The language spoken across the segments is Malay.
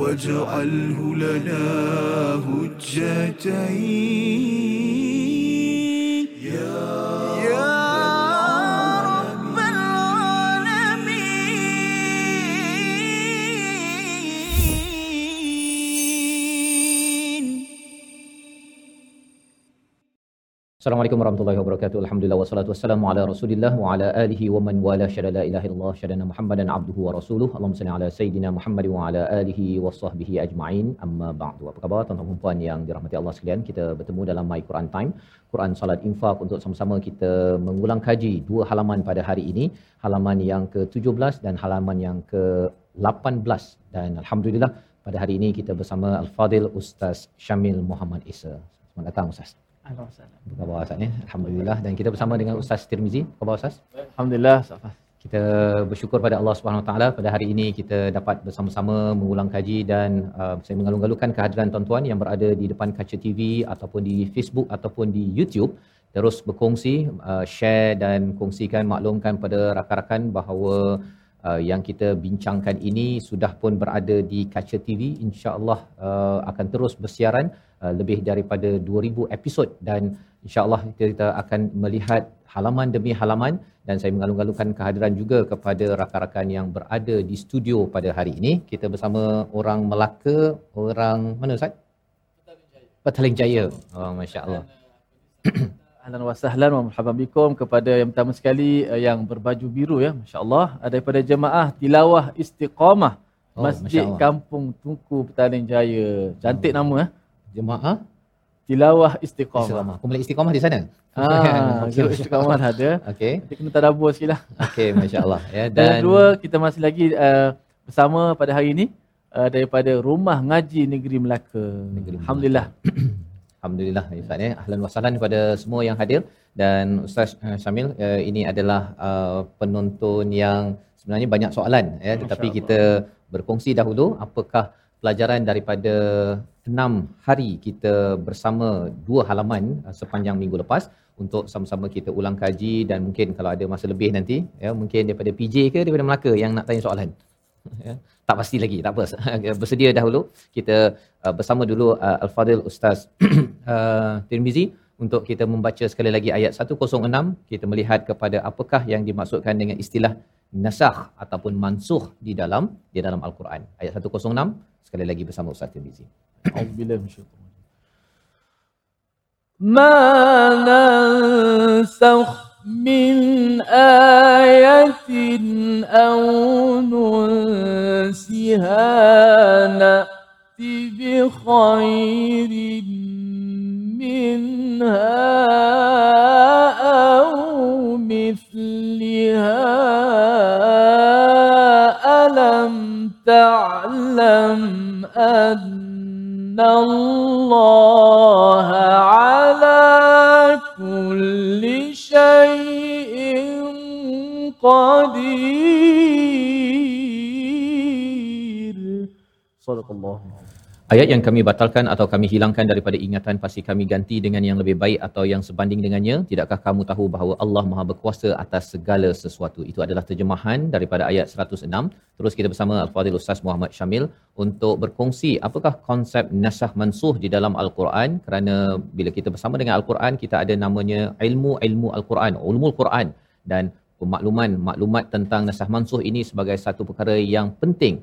واجعله لنا هجتين. Assalamualaikum warahmatullahi wabarakatuh. Alhamdulillah wassalatu wassalamu ala Rasulillah wa ala alihi wa man wala syada la ilaha illallah syadana Muhammadan abduhu wa rasuluh. Allahumma salli ala sayidina Muhammad wa ala alihi wa sahbihi ajma'in. Amma ba'du. Apa khabar tuan-tuan dan puan yang dirahmati Allah sekalian? Kita bertemu dalam My Quran Time, Quran Salat Infak untuk sama-sama kita mengulang kaji dua halaman pada hari ini, halaman yang ke-17 dan halaman yang ke-18 dan alhamdulillah pada hari ini kita bersama Al-Fadil Ustaz Syamil Muhammad Isa. Selamat datang Ustaz. Apa khabar Ustaz ni? Alhamdulillah dan kita bersama dengan Ustaz Tirmizi. Apa khabar Ustaz? Alhamdulillah Ustaz. Kita bersyukur pada Allah Subhanahu Wa Taala pada hari ini kita dapat bersama-sama mengulang kaji dan uh, saya mengalung-alungkan kehadiran tuan-tuan yang berada di depan kaca TV ataupun di Facebook ataupun di YouTube terus berkongsi, uh, share dan kongsikan maklumkan pada rakan-rakan bahawa uh, yang kita bincangkan ini sudah pun berada di kaca TV insya-Allah uh, akan terus bersiaran uh, lebih daripada 2000 episod dan insya-Allah kita akan melihat halaman demi halaman dan saya mengalung-alungkan kehadiran juga kepada rakan-rakan yang berada di studio pada hari ini. Kita bersama orang Melaka, orang mana Ustaz? Petaling Jaya. Oh masya-Allah. Ahlan wa sahlan wa marhaban bikum kepada yang pertama sekali uh, yang berbaju biru ya masya-Allah daripada jemaah tilawah istiqamah Oh, Masjid. Kampung Tunku Petaling Jaya. Cantik nama eh. Jemaah Tilawah istiqamah. Istiqamah. Kumpulan Istiqamah di sana? Ah, grup istiqamah ada. Okey. Nanti kena tadabbur sikit lah. Okey, masya-Allah ya Dan dan kedua kita masih lagi uh, bersama pada hari ini uh, daripada Rumah Ngaji Negeri Melaka. Negeri Melaka. Alhamdulillah. Alhamdulillah Ustaz ya. Ahlan wa sahlan kepada semua yang hadir dan Ustaz uh, Syamil uh, ini adalah uh, penonton yang sebenarnya banyak soalan ya tetapi Allah. kita berkongsi dahulu apakah pelajaran daripada enam hari kita bersama dua halaman uh, sepanjang minggu lepas untuk sama-sama kita ulang kaji dan mungkin kalau ada masa lebih nanti ya mungkin daripada PJ ke daripada Melaka yang nak tanya soalan ya. Tak pasti lagi, tak apa. Bersedia dahulu kita uh, bersama dulu uh, Al-Fadil Ustaz uh, Tirmizi untuk kita membaca sekali lagi ayat 106. Kita melihat kepada apakah yang dimaksudkan dengan istilah nasakh ataupun mansuh di dalam di dalam Al-Quran. Ayat 106 sekali lagi bersama Ustaz Tirmizi. Ma nasakh من آية أو ننسها نأت بخير منها. Ayat yang kami batalkan atau kami hilangkan daripada ingatan pasti kami ganti dengan yang lebih baik atau yang sebanding dengannya. Tidakkah kamu tahu bahawa Allah Maha berkuasa atas segala sesuatu? Itu adalah terjemahan daripada ayat 106. Terus kita bersama Al-Fadhil Ustaz Muhammad Syamil untuk berkongsi apakah konsep nasah mansuh di dalam Al-Quran kerana bila kita bersama dengan Al-Quran kita ada namanya ilmu-ilmu Al-Quran, ulumul Quran dan pemakluman maklumat tentang nasah mansuh ini sebagai satu perkara yang penting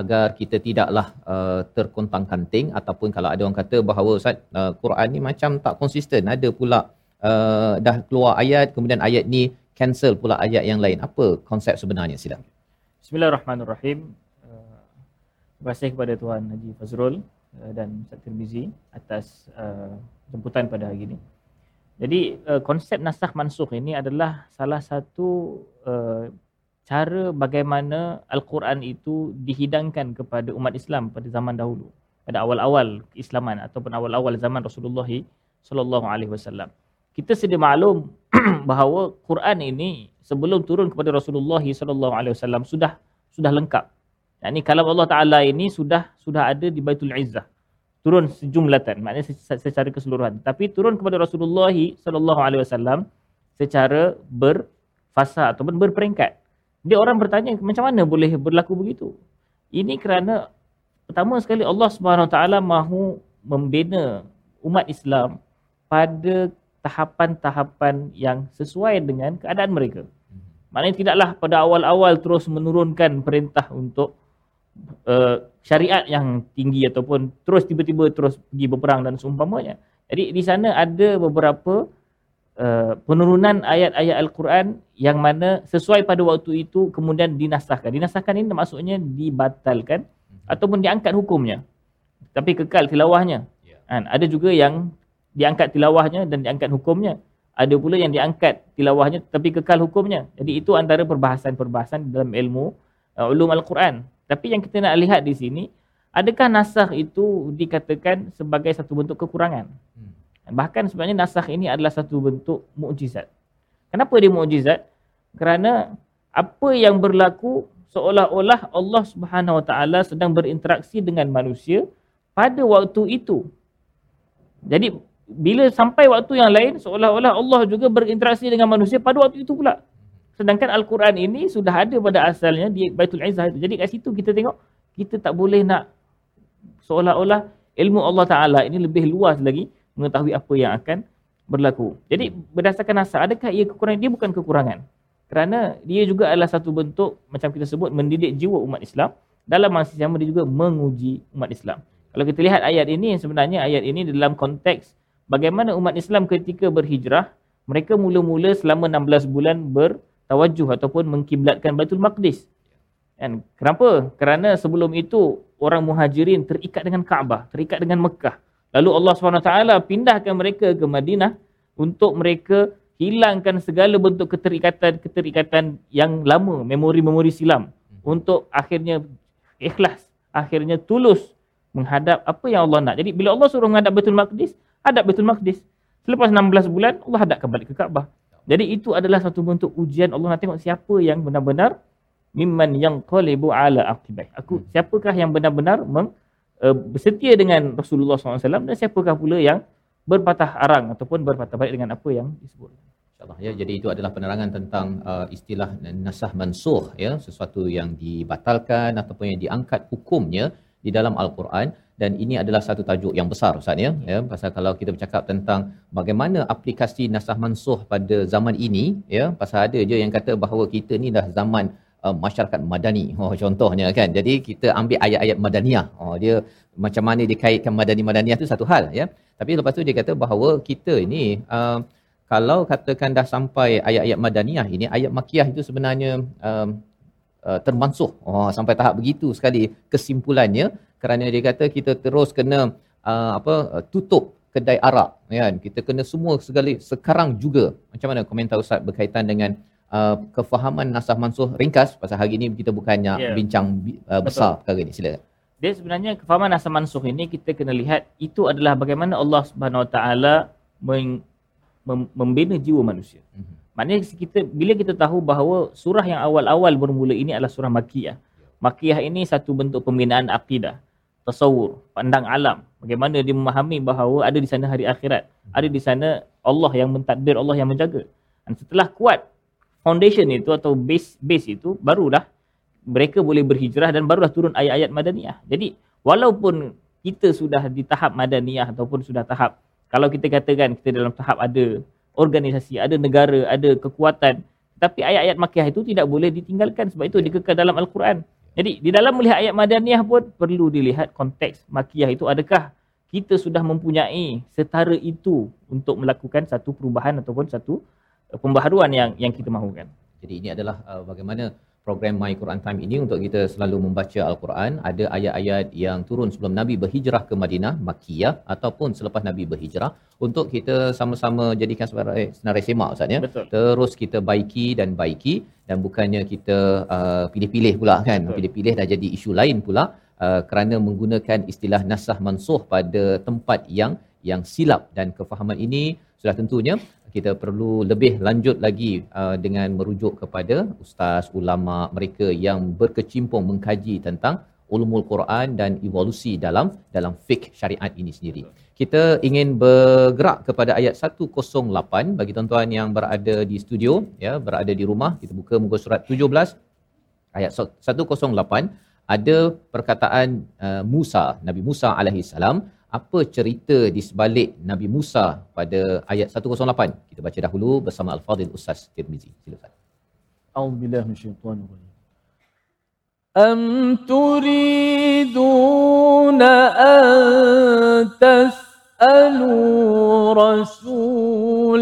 agar kita tidaklah uh, terkontang-kanting ataupun kalau ada orang kata bahawa Ustaz uh, Quran ni macam tak konsisten ada pula uh, dah keluar ayat kemudian ayat ni cancel pula ayat yang lain apa konsep sebenarnya silakan Bismillahirrahmanirrahim. Uh, Terima kasih kepada Tuan Haji Fazrul uh, dan Ustaz Tirmizi atas uh, jemputan pada hari ini. Jadi uh, konsep nasakh mansukh ini adalah salah satu uh, cara bagaimana Al-Quran itu dihidangkan kepada umat Islam pada zaman dahulu, pada awal-awal keislaman ataupun awal-awal zaman Rasulullah sallallahu alaihi wasallam. Kita sedia maklum bahawa Quran ini sebelum turun kepada Rasulullah sallallahu alaihi wasallam sudah sudah lengkap. Yang ni kalam Allah Taala ini sudah sudah ada di Baitul Izzah. Turun sejumlatan, maknanya se- secara keseluruhan. Tapi turun kepada Rasulullah sallallahu alaihi wasallam secara berfasa ataupun berperingkat. Dia orang bertanya macam mana boleh berlaku begitu? Ini kerana pertama sekali Allah Subhanahu Wa Taala mahu membina umat Islam pada tahapan-tahapan yang sesuai dengan keadaan mereka. Maknanya tidaklah pada awal-awal terus menurunkan perintah untuk uh, syariat yang tinggi ataupun terus tiba-tiba terus pergi berperang dan seumpamanya. Jadi di sana ada beberapa uh, penurunan ayat-ayat Al-Quran yang mana sesuai pada waktu itu kemudian dinasahkan. Dinasahkan ini maksudnya dibatalkan ataupun diangkat hukumnya. Tapi kekal tilawahnya. Ya. Kan? Ada juga yang diangkat tilawahnya dan diangkat hukumnya. Ada pula yang diangkat tilawahnya tapi kekal hukumnya. Jadi itu antara perbahasan-perbahasan dalam ilmu uh, ulum Al-Quran. Tapi yang kita nak lihat di sini, adakah nasakh itu dikatakan sebagai satu bentuk kekurangan? Hmm. Bahkan sebenarnya nasakh ini adalah satu bentuk mukjizat. Kenapa dia mukjizat? Kerana apa yang berlaku seolah-olah Allah Subhanahu Wa Taala sedang berinteraksi dengan manusia pada waktu itu. Jadi bila sampai waktu yang lain seolah-olah Allah juga berinteraksi dengan manusia pada waktu itu pula. Sedangkan Al-Quran ini sudah ada pada asalnya di Baitul Izzah itu. Jadi kat situ kita tengok kita tak boleh nak seolah-olah ilmu Allah Taala ini lebih luas lagi mengetahui apa yang akan berlaku. Jadi berdasarkan asal adakah ia kekurangan? Dia bukan kekurangan. Kerana dia juga adalah satu bentuk macam kita sebut mendidik jiwa umat Islam dalam masa yang sama dia juga menguji umat Islam. Kalau kita lihat ayat ini sebenarnya ayat ini dalam konteks bagaimana umat Islam ketika berhijrah mereka mula-mula selama 16 bulan bertawajuh ataupun mengkiblatkan Baitul Maqdis. Kan? Kenapa? Kerana sebelum itu orang muhajirin terikat dengan Kaabah, terikat dengan Mekah. Lalu Allah SWT pindahkan mereka ke Madinah untuk mereka hilangkan segala bentuk keterikatan-keterikatan yang lama, memori-memori silam. Untuk akhirnya ikhlas, akhirnya tulus menghadap apa yang Allah nak. Jadi bila Allah suruh menghadap Baitul Maqdis, hadap Baitul Maqdis. Selepas 16 bulan, Allah hadapkan balik ke Kaabah. Jadi itu adalah satu bentuk ujian Allah nak tengok siapa yang benar-benar mimman yang qalibu ala aqibai. Aku siapakah yang benar-benar meng, uh, bersetia dengan Rasulullah SAW dan siapakah pula yang berpatah arang ataupun berpatah balik dengan apa yang disebut. InsyaAllah ya. Jadi itu adalah penerangan tentang uh, istilah nasah mansuh ya, sesuatu yang dibatalkan ataupun yang diangkat hukumnya di dalam al-Quran dan ini adalah satu tajuk yang besar Ustaz ya. ya pasal kalau kita bercakap tentang bagaimana aplikasi nasah mansuh pada zaman ini ya pasal ada je yang kata bahawa kita ni dah zaman uh, masyarakat madani. Oh contohnya kan. Jadi kita ambil ayat-ayat madaniyah oh dia macam mana dikaitkan madani madaniyah tu satu hal ya. Tapi lepas tu dia kata bahawa kita ini uh, kalau katakan dah sampai ayat-ayat madaniyah ini ayat makiyah itu sebenarnya um, uh, termansuh oh sampai tahap begitu sekali kesimpulannya. Kerana dia kata kita terus kena uh, apa uh, tutup kedai arak kan. Kita kena semua segala sekarang juga. Macam mana? Komentar ustaz berkaitan dengan uh, kefahaman nasah mansuh ringkas pasal hari ini kita bukannya Ya. yeah. bincang uh, besar perkara ini silakan Dia sebenarnya kefahaman asal mansuh ini kita kena lihat itu adalah bagaimana Allah Subhanahu Wa Taala membina jiwa manusia. Mhm. Maknanya kita bila kita tahu bahawa surah yang awal-awal bermula ini adalah surah Makiyah. Makiyah ini satu bentuk pembinaan akidah, tasawur, pandang alam. Bagaimana dia memahami bahawa ada di sana hari akhirat, ada di sana Allah yang mentadbir, Allah yang menjaga. Dan setelah kuat foundation itu atau base base itu barulah mereka boleh berhijrah dan barulah turun ayat-ayat madaniyah. Jadi walaupun kita sudah di tahap madaniyah ataupun sudah tahap kalau kita katakan kita dalam tahap ada organisasi, ada negara, ada kekuatan tapi ayat-ayat makiyah itu tidak boleh ditinggalkan sebab itu dikekal dalam al-Quran. Jadi di dalam melihat ayat madaniyah pun perlu dilihat konteks makiyah itu adakah kita sudah mempunyai setara itu untuk melakukan satu perubahan ataupun satu pembaharuan yang yang kita mahukan. Jadi ini adalah uh, bagaimana program My Quran Time ini untuk kita selalu membaca Al-Quran. Ada ayat-ayat yang turun sebelum Nabi berhijrah ke Madinah, Makkiyah ataupun selepas Nabi berhijrah untuk kita sama-sama jadikan sebagai senarai semak Ustaz ya. Betul. Terus kita baiki dan baiki dan bukannya kita uh, pilih-pilih pula kan. Betul. Pilih-pilih dah jadi isu lain pula uh, kerana menggunakan istilah nasah mansuh pada tempat yang yang silap dan kefahaman ini sudah tentunya kita perlu lebih lanjut lagi uh, dengan merujuk kepada ustaz ulama mereka yang berkecimpung mengkaji tentang ulumul Quran dan evolusi dalam dalam fiqh syariat ini sendiri. Kita ingin bergerak kepada ayat 108 bagi tuan-tuan yang berada di studio ya berada di rumah kita buka muka surat 17 ayat 108 ada perkataan uh, Musa, Nabi Musa alaihi salam, apa cerita di sebalik Nabi Musa pada ayat 108? Kita baca dahulu bersama Al-Fadhil Ustaz Tirmizi. Silakan. أعوذ بالله من الشيطان الرجيم أم تريدون أن تسألوا رسولكم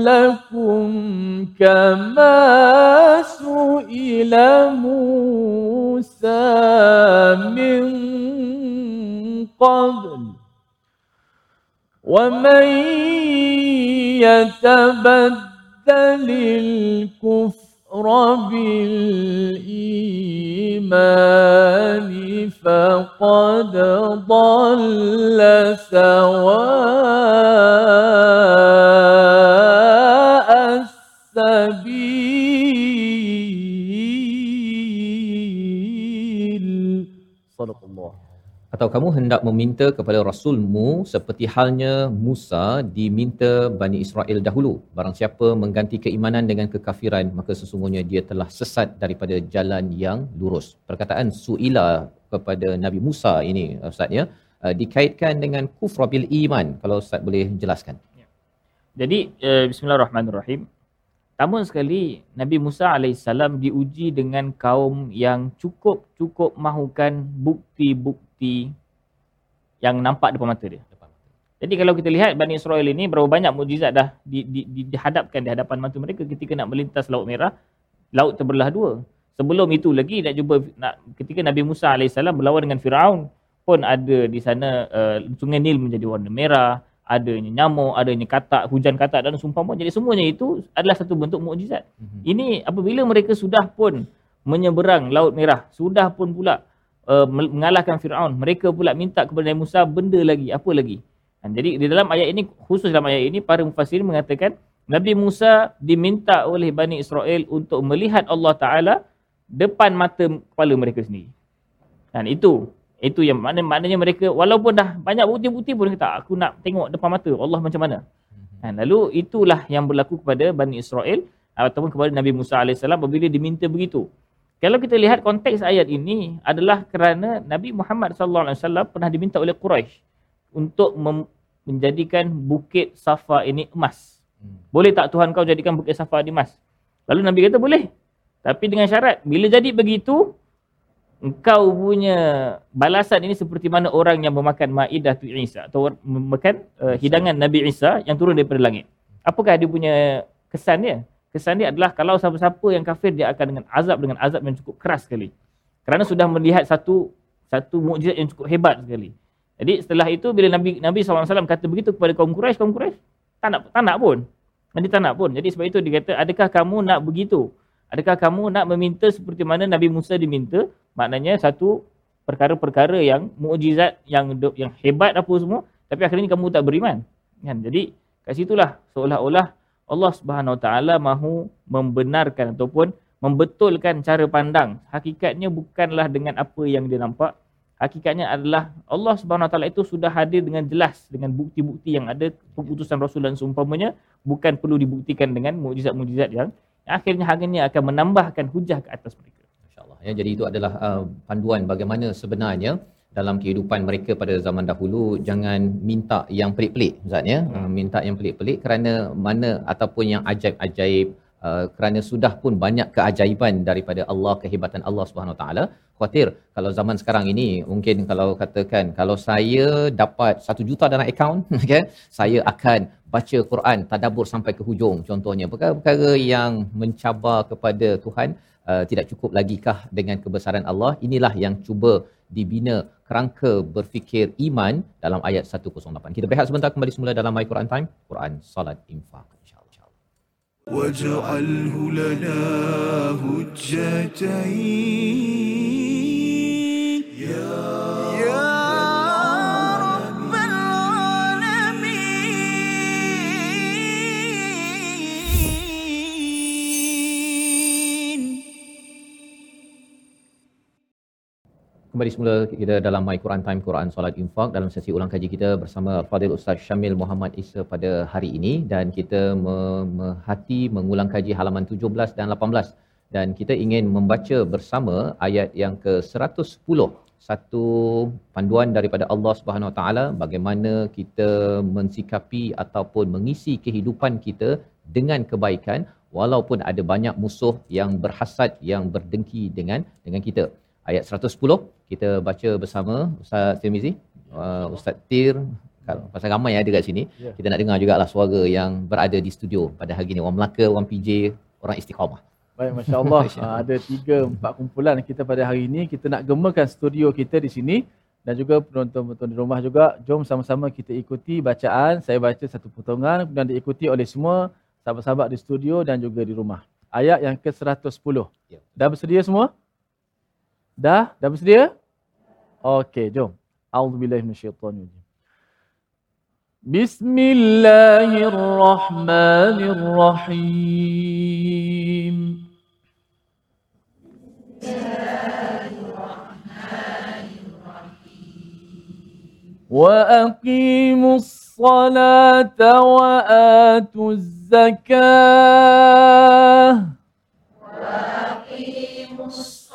كما سئل موسى من قبل ومن يتبدل الكفر بالإيمان فقد ضل سواء Atau kamu hendak meminta kepada Rasulmu seperti halnya Musa diminta Bani Israel dahulu. Barang siapa mengganti keimanan dengan kekafiran, maka sesungguhnya dia telah sesat daripada jalan yang lurus. Perkataan su'ila kepada Nabi Musa ini, Ustaz ya, uh, dikaitkan dengan kufrabil iman. Kalau Ustaz boleh jelaskan. Jadi uh, bismillahirrahmanirrahim. Pertama sekali Nabi Musa AS diuji dengan kaum yang cukup-cukup mahukan bukti-bukti yang nampak depan mata dia. Jadi kalau kita lihat Bani Israel ini berapa banyak mukjizat dah di, di, di, dihadapkan di hadapan mata mereka ketika nak melintas Laut Merah, laut terbelah dua. Sebelum itu lagi nak jumpa nak, ketika Nabi Musa AS berlawan dengan Firaun pun ada di sana uh, sungai Nil menjadi warna merah, adanya nyamuk, adanya katak, hujan katak dan sumpama. Jadi semuanya itu adalah satu bentuk mukjizat. Mhm. Ini apabila mereka sudah pun menyeberang Laut Merah, sudah pun pula uh, mengalahkan Firaun, mereka pula minta kepada Nabi Musa benda lagi, apa lagi? Dan jadi di dalam ayat ini khusus dalam ayat ini para mufassir mengatakan Nabi Musa diminta oleh Bani Israel untuk melihat Allah Taala depan mata kepala mereka sendiri. Dan itu itu yang makna, maknanya mereka walaupun dah banyak bukti-bukti pun kata aku nak tengok depan mata Allah macam mana. Dan lalu itulah yang berlaku kepada Bani Israel ataupun kepada Nabi Musa AS apabila diminta begitu. Kalau kita lihat konteks ayat ini adalah kerana Nabi Muhammad SAW pernah diminta oleh Quraisy untuk mem- menjadikan bukit Safa ini emas. Hmm. Boleh tak Tuhan kau jadikan bukit Safa ini emas? Lalu Nabi kata boleh. Tapi dengan syarat bila jadi begitu engkau punya balasan ini seperti mana orang yang memakan Maidah tu Isa atau memakan uh, hidangan Nabi Isa yang turun daripada langit. Apakah dia punya kesan dia? Kesan dia adalah kalau siapa-siapa yang kafir dia akan dengan azab dengan azab yang cukup keras sekali. Kerana sudah melihat satu satu mukjizat yang cukup hebat sekali. Jadi setelah itu bila Nabi Nabi SAW kata begitu kepada kaum Quraisy, kaum Quraisy tak nak tak nak pun. Nanti tak nak pun. Jadi sebab itu dia kata, adakah kamu nak begitu? Adakah kamu nak meminta seperti mana Nabi Musa diminta? Maknanya satu perkara-perkara yang mukjizat yang yang hebat apa semua, tapi akhirnya kamu tak beriman. Kan? Jadi kat situlah seolah-olah Allah Subhanahu Wa Taala mahu membenarkan ataupun membetulkan cara pandang. Hakikatnya bukanlah dengan apa yang dia nampak. Hakikatnya adalah Allah Subhanahu Wa Taala itu sudah hadir dengan jelas dengan bukti-bukti yang ada keputusan Rasul dan seumpamanya bukan perlu dibuktikan dengan mukjizat-mukjizat yang akhirnya hanya akan menambahkan hujah ke atas mereka. InsyaAllah. Ya, jadi itu adalah uh, panduan bagaimana sebenarnya dalam kehidupan mereka pada zaman dahulu jangan minta yang pelik-pelik Ustaz ya. Uh, minta yang pelik-pelik kerana mana ataupun yang ajaib-ajaib uh, kerana sudah pun banyak keajaiban daripada Allah kehebatan Allah Subhanahu Wa Taala. Khawatir kalau zaman sekarang ini mungkin kalau katakan kalau saya dapat satu juta dalam akaun okay, saya akan baca Quran tadabbur sampai ke hujung contohnya perkara-perkara yang mencabar kepada Tuhan uh, tidak cukup lagikah dengan kebesaran Allah inilah yang cuba dibina kerangka berfikir iman dalam ayat 108 kita berehat sebentar kembali semula dalam My Quran Time Quran Salat Infak insyaallah واجعله لنا هجتين يا يا Kembali semula kita dalam My Quran Time Quran Salat Infak. Dalam sesi ulang kaji kita bersama Fadil Ustaz Syamil Muhammad Isa pada hari ini. Dan kita memehati mengulang kaji halaman 17 dan 18 dan kita ingin membaca bersama ayat yang ke-110 satu panduan daripada Allah Subhanahu Wa Taala bagaimana kita mensikapi ataupun mengisi kehidupan kita dengan kebaikan walaupun ada banyak musuh yang berhasad yang berdengki dengan dengan kita. Ayat 110 kita baca bersama Ustaz Tirmizi, uh, Ustaz Tir kalau pasal ramai yang ada kat sini, Ya. kita nak dengar jugalah suara yang berada di studio pada hari ini. Orang Melaka, orang PJ, orang Istiqamah. Baik, Masya Allah. Masya Allah. Ah, ada tiga, empat kumpulan kita pada hari ini. Kita nak gemakan studio kita di sini. Dan juga penonton-penonton di rumah juga. Jom sama-sama kita ikuti bacaan. Saya baca satu potongan dan diikuti oleh semua sahabat-sahabat di studio dan juga di rumah. Ayat yang ke-110. Ya. Dah bersedia semua? Dah? Dah bersedia? Okey, jom. A'udzubillahiminasyaitanirrajim. Bismillahirrahmanirrahim. وأقيموا الصلاة وآتوا الزكاة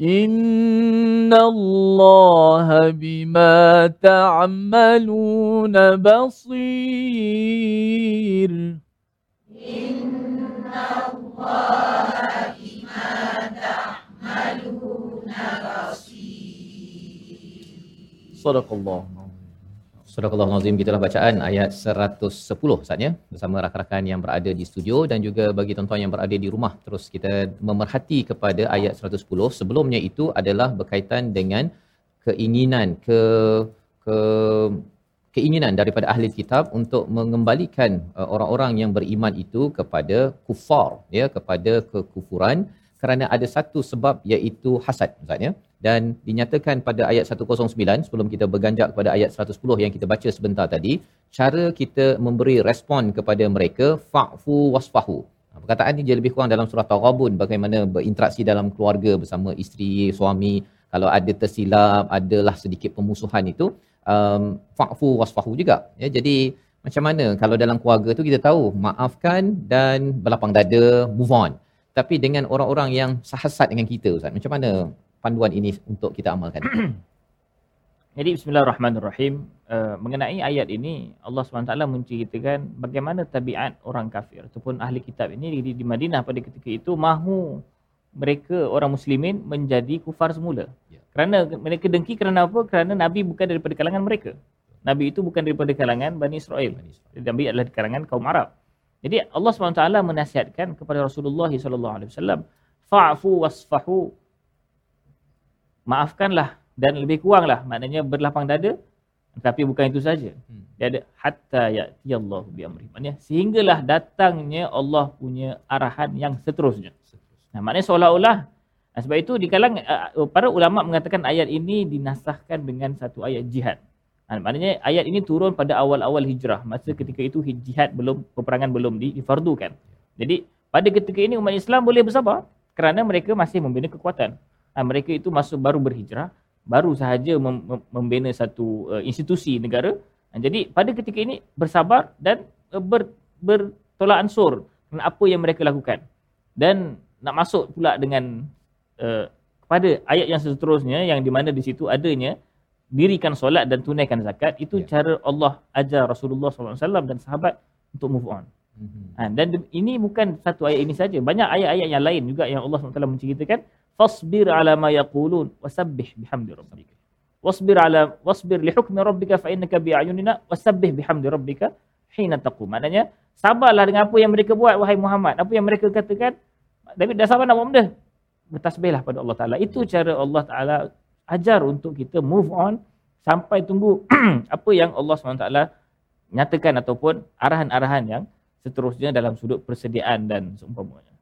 إن الله بما تعملون بصير. إن الله بما تعملون بصير صدق الله. Surah Nazim gitulah bacaan ayat 110 saatnya bersama rakan-rakan yang berada di studio dan juga bagi tuan-tuan yang berada di rumah. Terus kita memerhati kepada ayat 110 sebelumnya itu adalah berkaitan dengan keinginan ke ke keinginan daripada ahli kitab untuk mengembalikan uh, orang-orang yang beriman itu kepada kufar ya kepada kekufuran kerana ada satu sebab iaitu hasad Ustaz ya. Dan dinyatakan pada ayat 109 sebelum kita berganjak kepada ayat 110 yang kita baca sebentar tadi cara kita memberi respon kepada mereka fa'fu wasfahu. Ha, perkataan ini dia lebih kurang dalam surah Taghabun bagaimana berinteraksi dalam keluarga bersama isteri suami. Kalau ada tersilap adalah sedikit pemusuhan itu um, fa'fu wasfahu juga ya. Jadi macam mana? Kalau dalam keluarga tu kita tahu maafkan dan berlapang dada move on tapi dengan orang-orang yang sahasat dengan kita Ustaz macam mana panduan ini untuk kita amalkan Jadi bismillahirrahmanirrahim. Uh, mengenai ayat ini Allah SWT menceritakan bagaimana tabiat orang kafir ataupun ahli kitab ini di, di Madinah pada ketika itu mahu mereka orang muslimin menjadi kufar semula. Ya. Kerana mereka dengki kerana apa? Kerana Nabi bukan daripada kalangan mereka. Nabi itu bukan daripada kalangan Bani Israel. Nabi adalah di kalangan kaum Arab. Jadi Allah SWT menasihatkan kepada Rasulullah SAW, fa'fu wasfahu. Maafkanlah dan lebih kuranglah maknanya berlapang dada tapi bukan itu saja. Hmm. dia ada hatta ya'ti Allah bi amri maknanya sehinggalah datangnya Allah punya arahan yang seterusnya. Nah maknanya seolah-olah sebab itu di kalangan uh, para ulama mengatakan ayat ini dinasahkan dengan satu ayat jihad nah, maknanya ayat ini turun pada awal-awal hijrah masa ketika itu jihad belum peperangan belum di, difardukan jadi pada ketika ini umat Islam boleh bersabar kerana mereka masih membina kekuatan Ha, mereka itu masuk baru berhijrah, baru sahaja mem- mem- membina satu uh, institusi negara. Ha, jadi pada ketika ini bersabar dan uh, ber, bertolak ansur dengan apa yang mereka lakukan. Dan nak masuk pula dengan uh, kepada ayat yang seterusnya yang di mana di situ adanya dirikan solat dan tunaikan zakat itu Ya. cara Allah ajar Rasulullah SAW dan sahabat untuk move on. Mhm. Ha, dan ini bukan satu ayat ini saja. Banyak ayat-ayat yang lain juga yang Allah SWT menceritakan. Fasbir ala ma yaqulun wasabbih bihamdi rabbika. Wasbir ala wasbir li hukmi rabbika fa innaka bi ayunina wasabbih bihamdi rabbika hina taqum. Maknanya sabarlah dengan apa yang mereka buat wahai Muhammad. Apa yang mereka katakan David dah sabar nak buat benda. Bertasbihlah pada Allah Taala. Itu cara Allah Taala ajar untuk kita move on sampai tunggu apa yang Allah SWT nyatakan ataupun arahan-arahan yang seterusnya dalam sudut persediaan dan seumpamanya.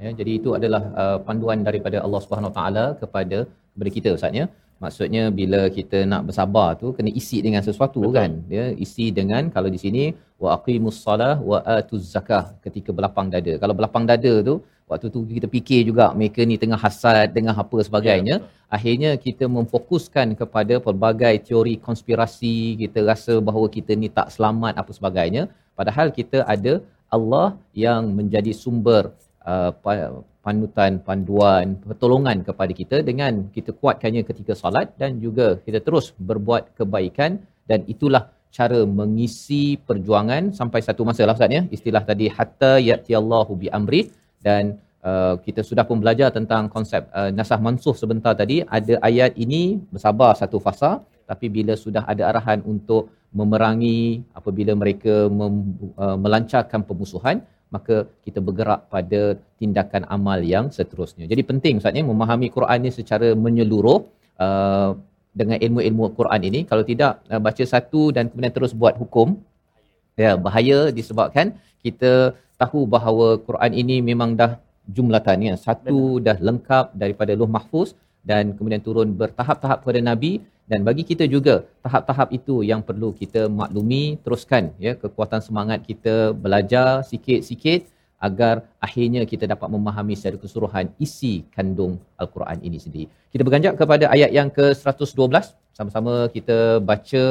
Ya jadi itu adalah uh, panduan daripada Allah Subhanahu Wa taala kepada kepada kita ustaz ya maksudnya bila kita nak bersabar tu kena isi dengan sesuatu Betul. kan. Ya isi dengan kalau di sini wa aqimus salah wa atuz zakah ketika berlapang dada. Kalau berlapang dada tu waktu tu kita fikir juga mereka ni tengah hasad dengan apa sebagainya. Ya, akhirnya kita memfokuskan kepada pelbagai teori konspirasi kita rasa bahawa kita ni tak selamat apa sebagainya. Padahal kita ada Allah yang menjadi sumber uh, panutan, panduan, pertolongan kepada kita dengan kita kuatkannya ketika solat dan juga kita terus berbuat kebaikan dan itulah cara mengisi perjuangan sampai satu masa lah Ustaz ya. Istilah tadi hatta ya'ti Allahu bi amri dan uh, kita sudah pun belajar tentang konsep uh, nasah mansuh sebentar tadi ada ayat ini bersabar satu fasa tapi bila sudah ada arahan untuk memerangi apabila mereka mem- uh, melancarkan pemusuhan maka kita bergerak pada tindakan amal yang seterusnya. Jadi penting Ustaz ni memahami Quran ni secara menyeluruh uh, dengan ilmu-ilmu Quran ini. Kalau tidak uh, baca satu dan kemudian terus buat hukum ya bahaya disebabkan kita tahu bahawa Quran ini memang dah jumlatan ya. Satu Benar. dah lengkap daripada Luh Mahfuz dan kemudian turun bertahap-tahap kepada nabi dan bagi kita juga tahap-tahap itu yang perlu kita maklumi teruskan ya kekuatan semangat kita belajar sikit-sikit agar akhirnya kita dapat memahami secara keseluruhan isi kandung al-Quran ini sendiri. Kita berganjak kepada ayat yang ke-112 sama-sama kita baca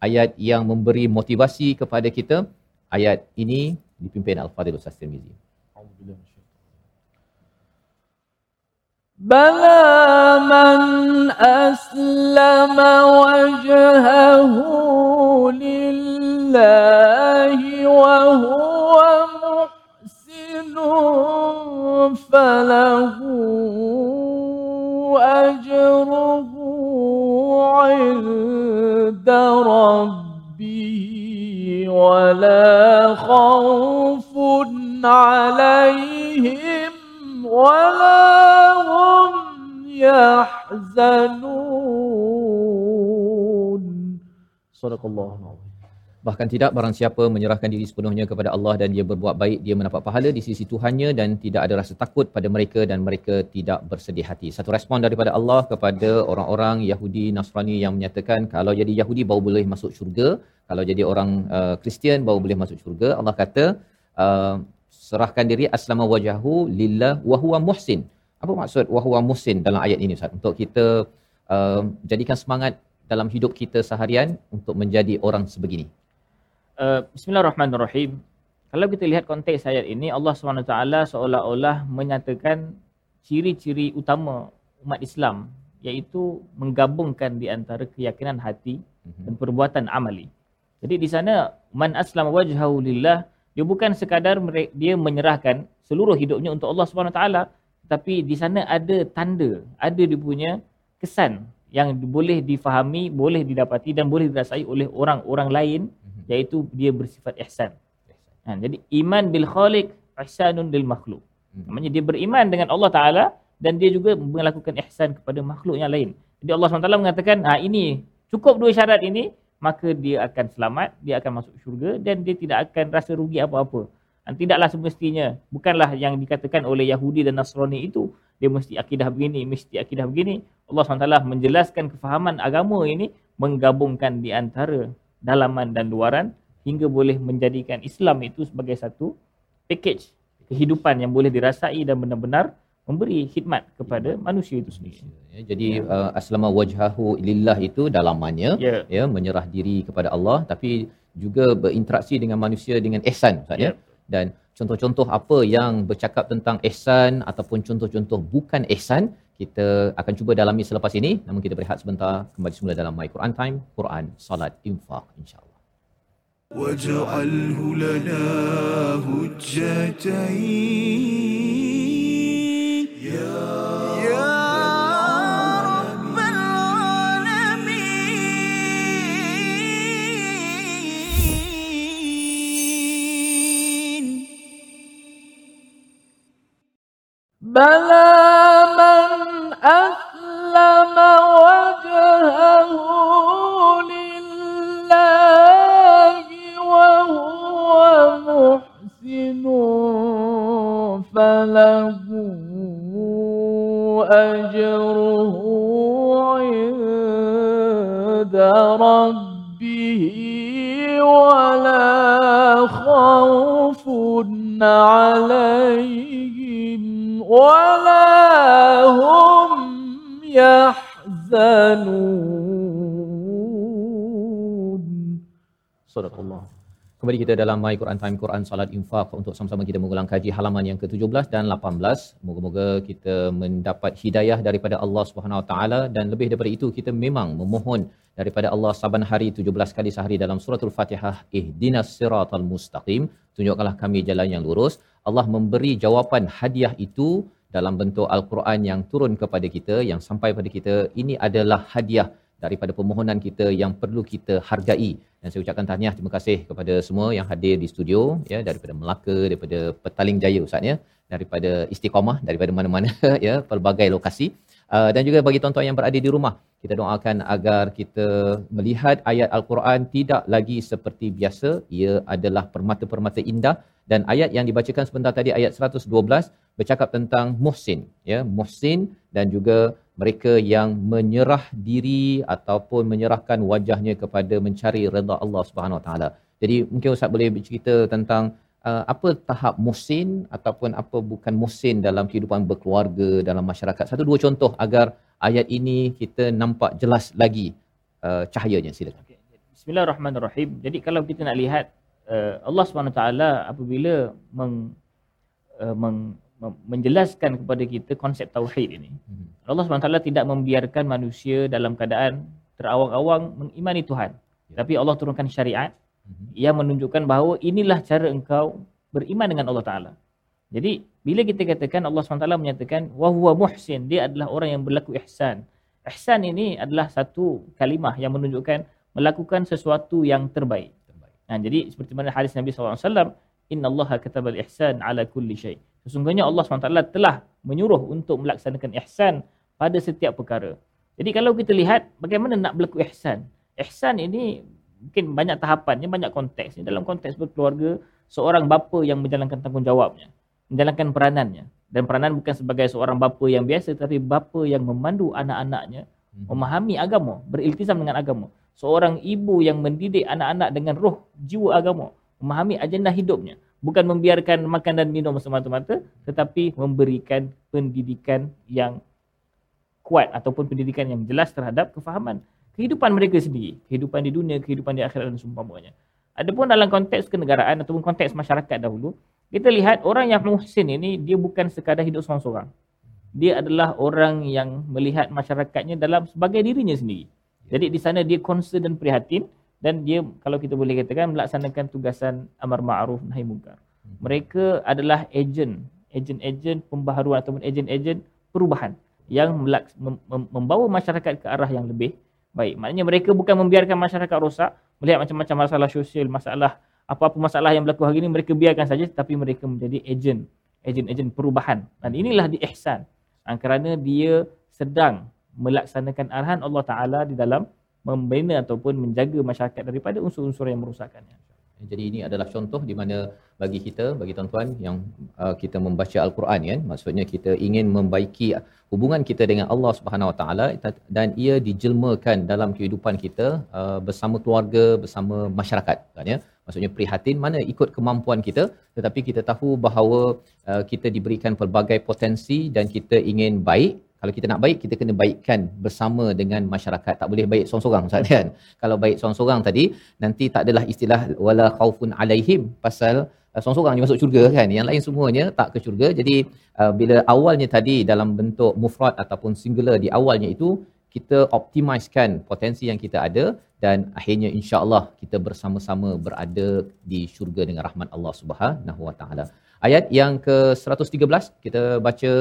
ayat yang memberi motivasi kepada kita. Ayat ini dipimpin Al-Fadhil Ustaz Tirmizi. Alhamdulillah. بلى من أسلم وجهه لله وهو محسن فله أجره عند ربه ولا خوف عليهم ولا هم يحزنون صدق الله Bahkan tidak barang siapa menyerahkan diri sepenuhnya kepada Allah dan dia berbuat baik, dia mendapat pahala di sisi Tuhannya dan tidak ada rasa takut pada mereka dan mereka tidak bersedih hati. Satu respon daripada Allah kepada orang-orang Yahudi Nasrani yang menyatakan kalau jadi Yahudi baru boleh masuk syurga, kalau jadi orang uh, Kristian baru boleh masuk syurga. Allah kata uh, serahkan diri aslama wajahu lillah wa huwa muhsin. Apa maksud wa huwa muhsin dalam ayat ini Ustaz? Untuk kita uh, jadikan semangat dalam hidup kita seharian untuk menjadi orang sebegini. Uh, Bismillahirrahmanirrahim. Kalau kita lihat konteks ayat ini Allah SWT seolah-olah menyatakan ciri-ciri utama umat Islam iaitu menggabungkan di antara keyakinan hati mhm. dan perbuatan amali. Jadi di sana man aslam wajhahu lillah dia bukan sekadar dia menyerahkan seluruh hidupnya untuk Allah Subhanahu taala tapi di sana ada tanda ada dia punya kesan yang boleh difahami boleh didapati dan boleh dirasai oleh orang-orang lain mhm. iaitu dia bersifat ihsan ha, jadi iman bil khaliq ihsanun lil makhluk mhm. namanya dia beriman dengan Allah taala dan dia juga melakukan ihsan kepada makhluk yang lain jadi Allah SWT mengatakan ha, ini cukup dua syarat ini maka dia akan selamat, dia akan masuk syurga dan dia tidak akan rasa rugi apa-apa. Tidaklah semestinya, bukanlah yang dikatakan oleh Yahudi dan Nasrani itu, dia mesti akidah begini, mesti akidah begini. Allah SWT menjelaskan kefahaman agama ini, menggabungkan di antara dalaman dan luaran, hingga boleh menjadikan Islam itu sebagai satu package kehidupan yang boleh dirasai dan benar-benar memberi khidmat kepada manusia itu sendiri. Ya, jadi ya. uh, aslama wajhahu lillah itu dalamannya ya. ya menyerah diri kepada Allah tapi juga berinteraksi dengan manusia dengan ihsan Ustaz ya. ya. Dan contoh-contoh apa yang bercakap tentang ihsan ataupun contoh-contoh bukan ihsan kita akan cuba dalami selepas ini. Namun kita berehat sebentar kembali semula dalam My Quran Time, Quran, Salat, Infak insya-Allah. واجعله لنا هجتين Surah Allah. Kembali kita dalam My Quran Time Quran Salat Infak untuk sama-sama kita mengulang kaji halaman yang ke-17 dan 18. Moga-moga kita mendapat hidayah daripada Allah Subhanahu Wa Taala dan lebih daripada itu kita memang memohon daripada Allah saban hari 17 kali sehari dalam suratul Fatihah ihdinas siratal mustaqim tunjukkanlah kami jalan yang lurus. Allah memberi jawapan hadiah itu dalam bentuk al-Quran yang turun kepada kita yang sampai pada kita ini adalah hadiah daripada permohonan kita yang perlu kita hargai. Dan saya ucapkan tahniah terima kasih kepada semua yang hadir di studio ya daripada Melaka daripada Petaling Jaya ustaz ya daripada Istiqamah daripada mana-mana ya pelbagai lokasi. Uh, dan juga bagi tuan-tuan yang berada di rumah kita doakan agar kita melihat ayat al-Quran tidak lagi seperti biasa. Ia adalah permata-permata indah. Dan ayat yang dibacakan sebentar tadi ayat 112 bercakap tentang muhsin ya muhsin dan juga mereka yang menyerah diri ataupun menyerahkan wajahnya kepada mencari redha Allah Subhanahu Wa Taala. Jadi mungkin ustaz boleh bercerita tentang uh, apa tahap muhsin ataupun apa bukan muhsin dalam kehidupan berkeluarga dalam masyarakat. Satu dua contoh agar ayat ini kita nampak jelas lagi uh, cahayanya silakan. Bismillahirrahmanirrahim. Jadi kalau kita nak lihat uh, Allah Subhanahu taala apabila meng, uh, meng, menjelaskan kepada kita konsep tauhid ini. Mhm. Allah taala tidak membiarkan manusia dalam keadaan terawang-awang mengimani Tuhan. Ya. Tapi Allah turunkan syariat Mhm. yang menunjukkan bahawa inilah cara engkau beriman dengan Allah Taala. Jadi bila kita katakan Allah SWT menyatakan wahuwa muhsin, dia adalah orang yang berlaku ihsan. Ihsan ini adalah satu kalimah yang menunjukkan melakukan sesuatu yang terbaik. Terbaik. Nah, jadi seperti mana hadis Nabi SAW, Inna Allah katabal ihsan ala kulli syai. Sesungguhnya Allah SWT telah menyuruh untuk melaksanakan ihsan pada setiap perkara. Jadi kalau kita lihat bagaimana nak berlaku ihsan. Ihsan ini mungkin banyak tahapannya, banyak konteksnya. Dalam konteks berkeluarga, seorang bapa yang menjalankan tanggungjawabnya, menjalankan peranannya. Dan peranan bukan sebagai seorang bapa yang biasa, tapi bapa yang memandu anak-anaknya Mhm. memahami agama, beriltizam dengan agama. Seorang ibu yang mendidik anak-anak dengan roh jiwa agama, memahami agenda hidupnya, bukan membiarkan makan dan minum semata-mata, tetapi memberikan pendidikan yang kuat ataupun pendidikan yang jelas terhadap kefahaman kehidupan mereka sendiri, kehidupan di dunia, kehidupan di akhirat dan seumpamanya. Adapun dalam konteks kenegaraan ataupun konteks masyarakat dahulu, kita lihat orang yang muhsin ini dia bukan sekadar hidup seorang-seorang. Dia adalah orang yang melihat masyarakatnya dalam sebagai dirinya sendiri. Jadi di sana dia concern dan prihatin dan dia kalau kita boleh katakan melaksanakan tugasan amar ma'ruf nahi munkar. Mereka adalah ejen, ejen-ejen pembaharuan ataupun ejen-ejen perubahan yang melaks- mem- mem- membawa masyarakat ke arah yang lebih baik. Maknanya mereka bukan membiarkan masyarakat rosak, melihat macam-macam masalah sosial, masalah apa-apa masalah yang berlaku hari ini mereka biarkan saja tapi mereka menjadi ejen, ejen-ejen perubahan. Dan inilah di ihsan. Kerana dia sedang melaksanakan arahan Allah Taala di dalam membina ataupun menjaga masyarakat daripada unsur-unsur yang merosakkannya. Jadi ini adalah contoh di mana bagi kita, bagi tuan-tuan yang uh, kita membaca Al-Quran kan, maksudnya kita ingin membaiki hubungan kita dengan Allah Subhanahu Wa Taala dan ia dijelmakan dalam kehidupan kita uh, bersama keluarga, bersama masyarakat kan ya. Maksudnya prihatin mana ikut kemampuan kita tetapi kita tahu bahawa uh, kita diberikan pelbagai potensi dan kita ingin baik kalau kita nak baik kita kena baikkan bersama dengan masyarakat. Tak boleh baik seorang-seorang Ustaz kan? Kalau baik seorang-seorang tadi nanti tak adalah istilah wala khaufun alaihim pasal uh, seorang-seorang je masuk syurga kan? Yang lain semuanya tak ke syurga. Jadi uh, bila awalnya tadi dalam bentuk mufrad ataupun singular di awalnya itu kita optimiskan potensi yang kita ada dan akhirnya insya-Allah kita bersama-sama berada di syurga dengan rahmat Allah Subhanahu Wa Taala. Ayat yang ke-113 kita baca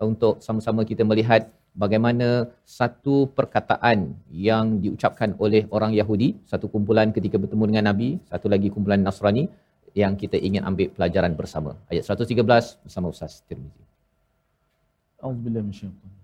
untuk sama-sama kita melihat bagaimana satu perkataan yang diucapkan oleh orang Yahudi, satu kumpulan ketika bertemu dengan Nabi, satu lagi kumpulan Nasrani yang kita ingin ambil pelajaran bersama. Ayat 113 bersama Ustaz Tirmizi. Auzubillahi minasyaitanir rajim.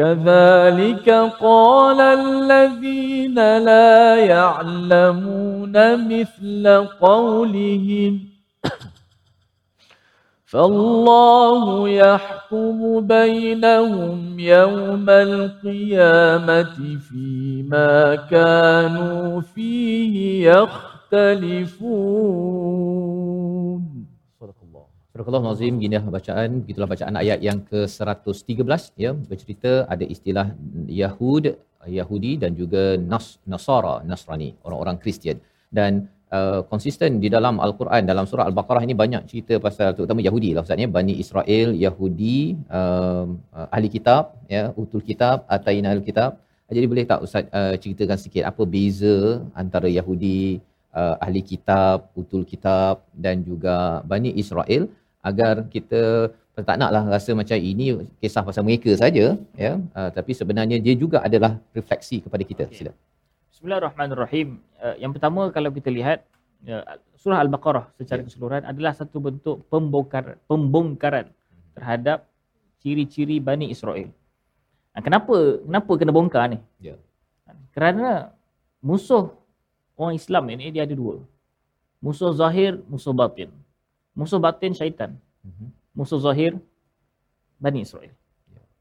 كذلك قال الذين لا يعلمون مثل قولهم. فالله يحكم بينهم يوم القيامة فيما كانوا فيه يختلفون. Surah Nazim ginilah bacaan. Gitulah bacaan ayat yang ke-113 ya. Bercerita ada istilah Yahud Yahudi dan juga Nas Nasara Nasrani orang-orang Kristian. Dan uh, konsisten di dalam al-Quran dalam surah al-Baqarah ini banyak cerita pasal terutama Yahudi lah ustaz ya. Bani Israel Yahudi uh, ahli kitab ya utul kitab atainal kitab. Jadi boleh tak ustaz uh, ceritakan sikit apa beza antara Yahudi uh, ahli kitab utul kitab dan juga Bani Israel agar kita tak naklah rasa macam ini kisah pasal mereka saja ya. Uh, tapi sebenarnya dia juga adalah refleksi kepada kita. Okay. sila. Bismillahirrahmanirrahim. Uh, yang pertama kalau kita lihat uh, surah al-baqarah secara yeah. keseluruhan adalah satu bentuk pembongkaran pembongkaran terhadap ciri-ciri Bani Israel. Uh, kenapa kenapa kena bongkar ni? Ya. Yeah. kerana musuh orang Islam ini dia ada dua. Musuh zahir musuh batin musuh batin syaitan. Mhm. Musuh zahir Bani Israel.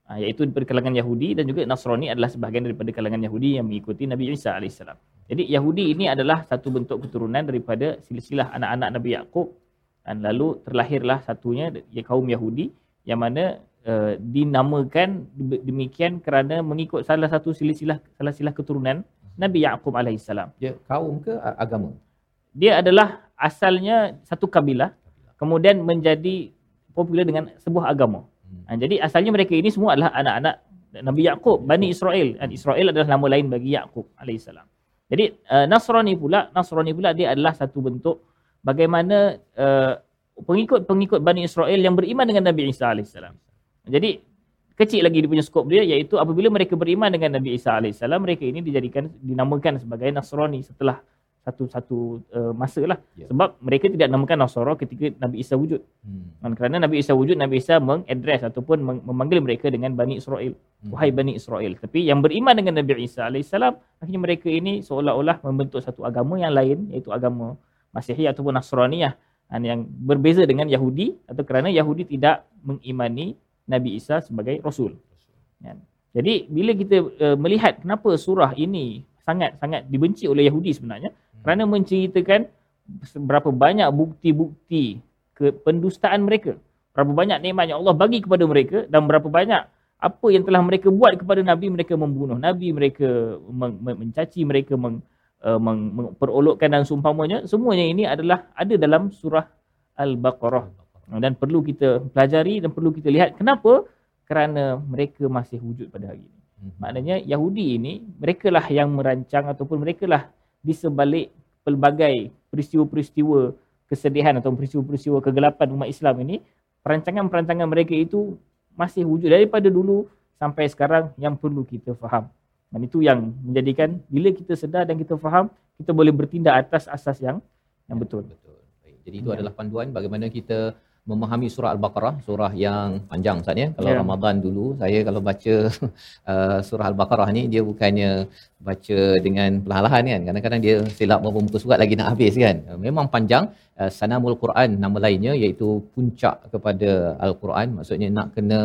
Ha, iaitu daripada kalangan Yahudi dan juga Nasrani adalah sebahagian daripada kalangan Yahudi yang mengikuti Nabi Isa AS. Jadi Yahudi ini adalah satu bentuk keturunan daripada silsilah anak-anak Nabi Yaakob dan lalu terlahirlah satunya ya, kaum Yahudi yang mana uh, dinamakan demikian kerana mengikut salah satu silsilah salah silah keturunan Nabi Yaakob alaihissalam. Dia kaum ke agama? Dia adalah asalnya satu kabilah kemudian menjadi popular dengan sebuah agama. Hmm. Ha, jadi asalnya mereka ini semua adalah anak-anak Nabi Yaakob, Bani Israel. Dan Israel adalah nama lain bagi Yaakob alaihissalam. Jadi uh, Nasrani pula, Nasrani pula dia adalah satu bentuk bagaimana uh, pengikut-pengikut Bani Israel yang beriman dengan Nabi Isa alaihissalam. Jadi kecil lagi dia punya skop dia iaitu apabila mereka beriman dengan Nabi Isa alaihissalam mereka ini dijadikan dinamakan sebagai Nasrani setelah satu satu uh, masa lah yeah. sebab mereka tidak namakan Nasara ketika Nabi Isa wujud hmm. kerana Nabi Isa wujud Nabi Isa mengadres ataupun memanggil mereka dengan Bani Israel hmm. wahai Bani Israel tapi yang beriman dengan Nabi Isa AS akhirnya mereka ini seolah-olah membentuk satu agama yang lain iaitu agama Masihi ataupun Nasraniyah yang berbeza dengan Yahudi atau kerana Yahudi tidak mengimani Nabi Isa sebagai Rasul ya. jadi bila kita uh, melihat kenapa surah ini sangat-sangat dibenci oleh Yahudi sebenarnya kerana menceritakan berapa banyak bukti-bukti kependustaan mereka berapa banyak nikmat yang Allah bagi kepada mereka dan berapa banyak apa yang telah mereka buat kepada Nabi mereka membunuh Nabi mereka mencaci mereka meng, uh, meng, memperolokkan dan seumpamanya semuanya ini adalah ada dalam surah Al-Baqarah dan perlu kita pelajari dan perlu kita lihat kenapa kerana mereka masih wujud pada hari ini hmm. maknanya Yahudi ini mereka lah yang merancang ataupun mereka lah di sebalik pelbagai peristiwa-peristiwa kesedihan atau peristiwa-peristiwa kegelapan umat Islam ini, perancangan-perancangan mereka itu masih wujud daripada dulu sampai sekarang yang perlu kita faham. Dan itu yang menjadikan bila kita sedar dan kita faham, kita boleh bertindak atas asas yang yang betul. betul. Jadi itu ya. adalah panduan bagaimana kita memahami surah Al-Baqarah, surah yang panjang Ustaz ya. Kalau yeah. Ramadan dulu, saya kalau baca uh, surah Al-Baqarah ni dia bukannya baca dengan perlahan-lahan kan. Kadang-kadang dia silap beberapa muka surat lagi nak habis kan. Uh, memang panjang. Uh, Sanamul Quran nama lainnya iaitu puncak kepada Al-Quran. Maksudnya nak kena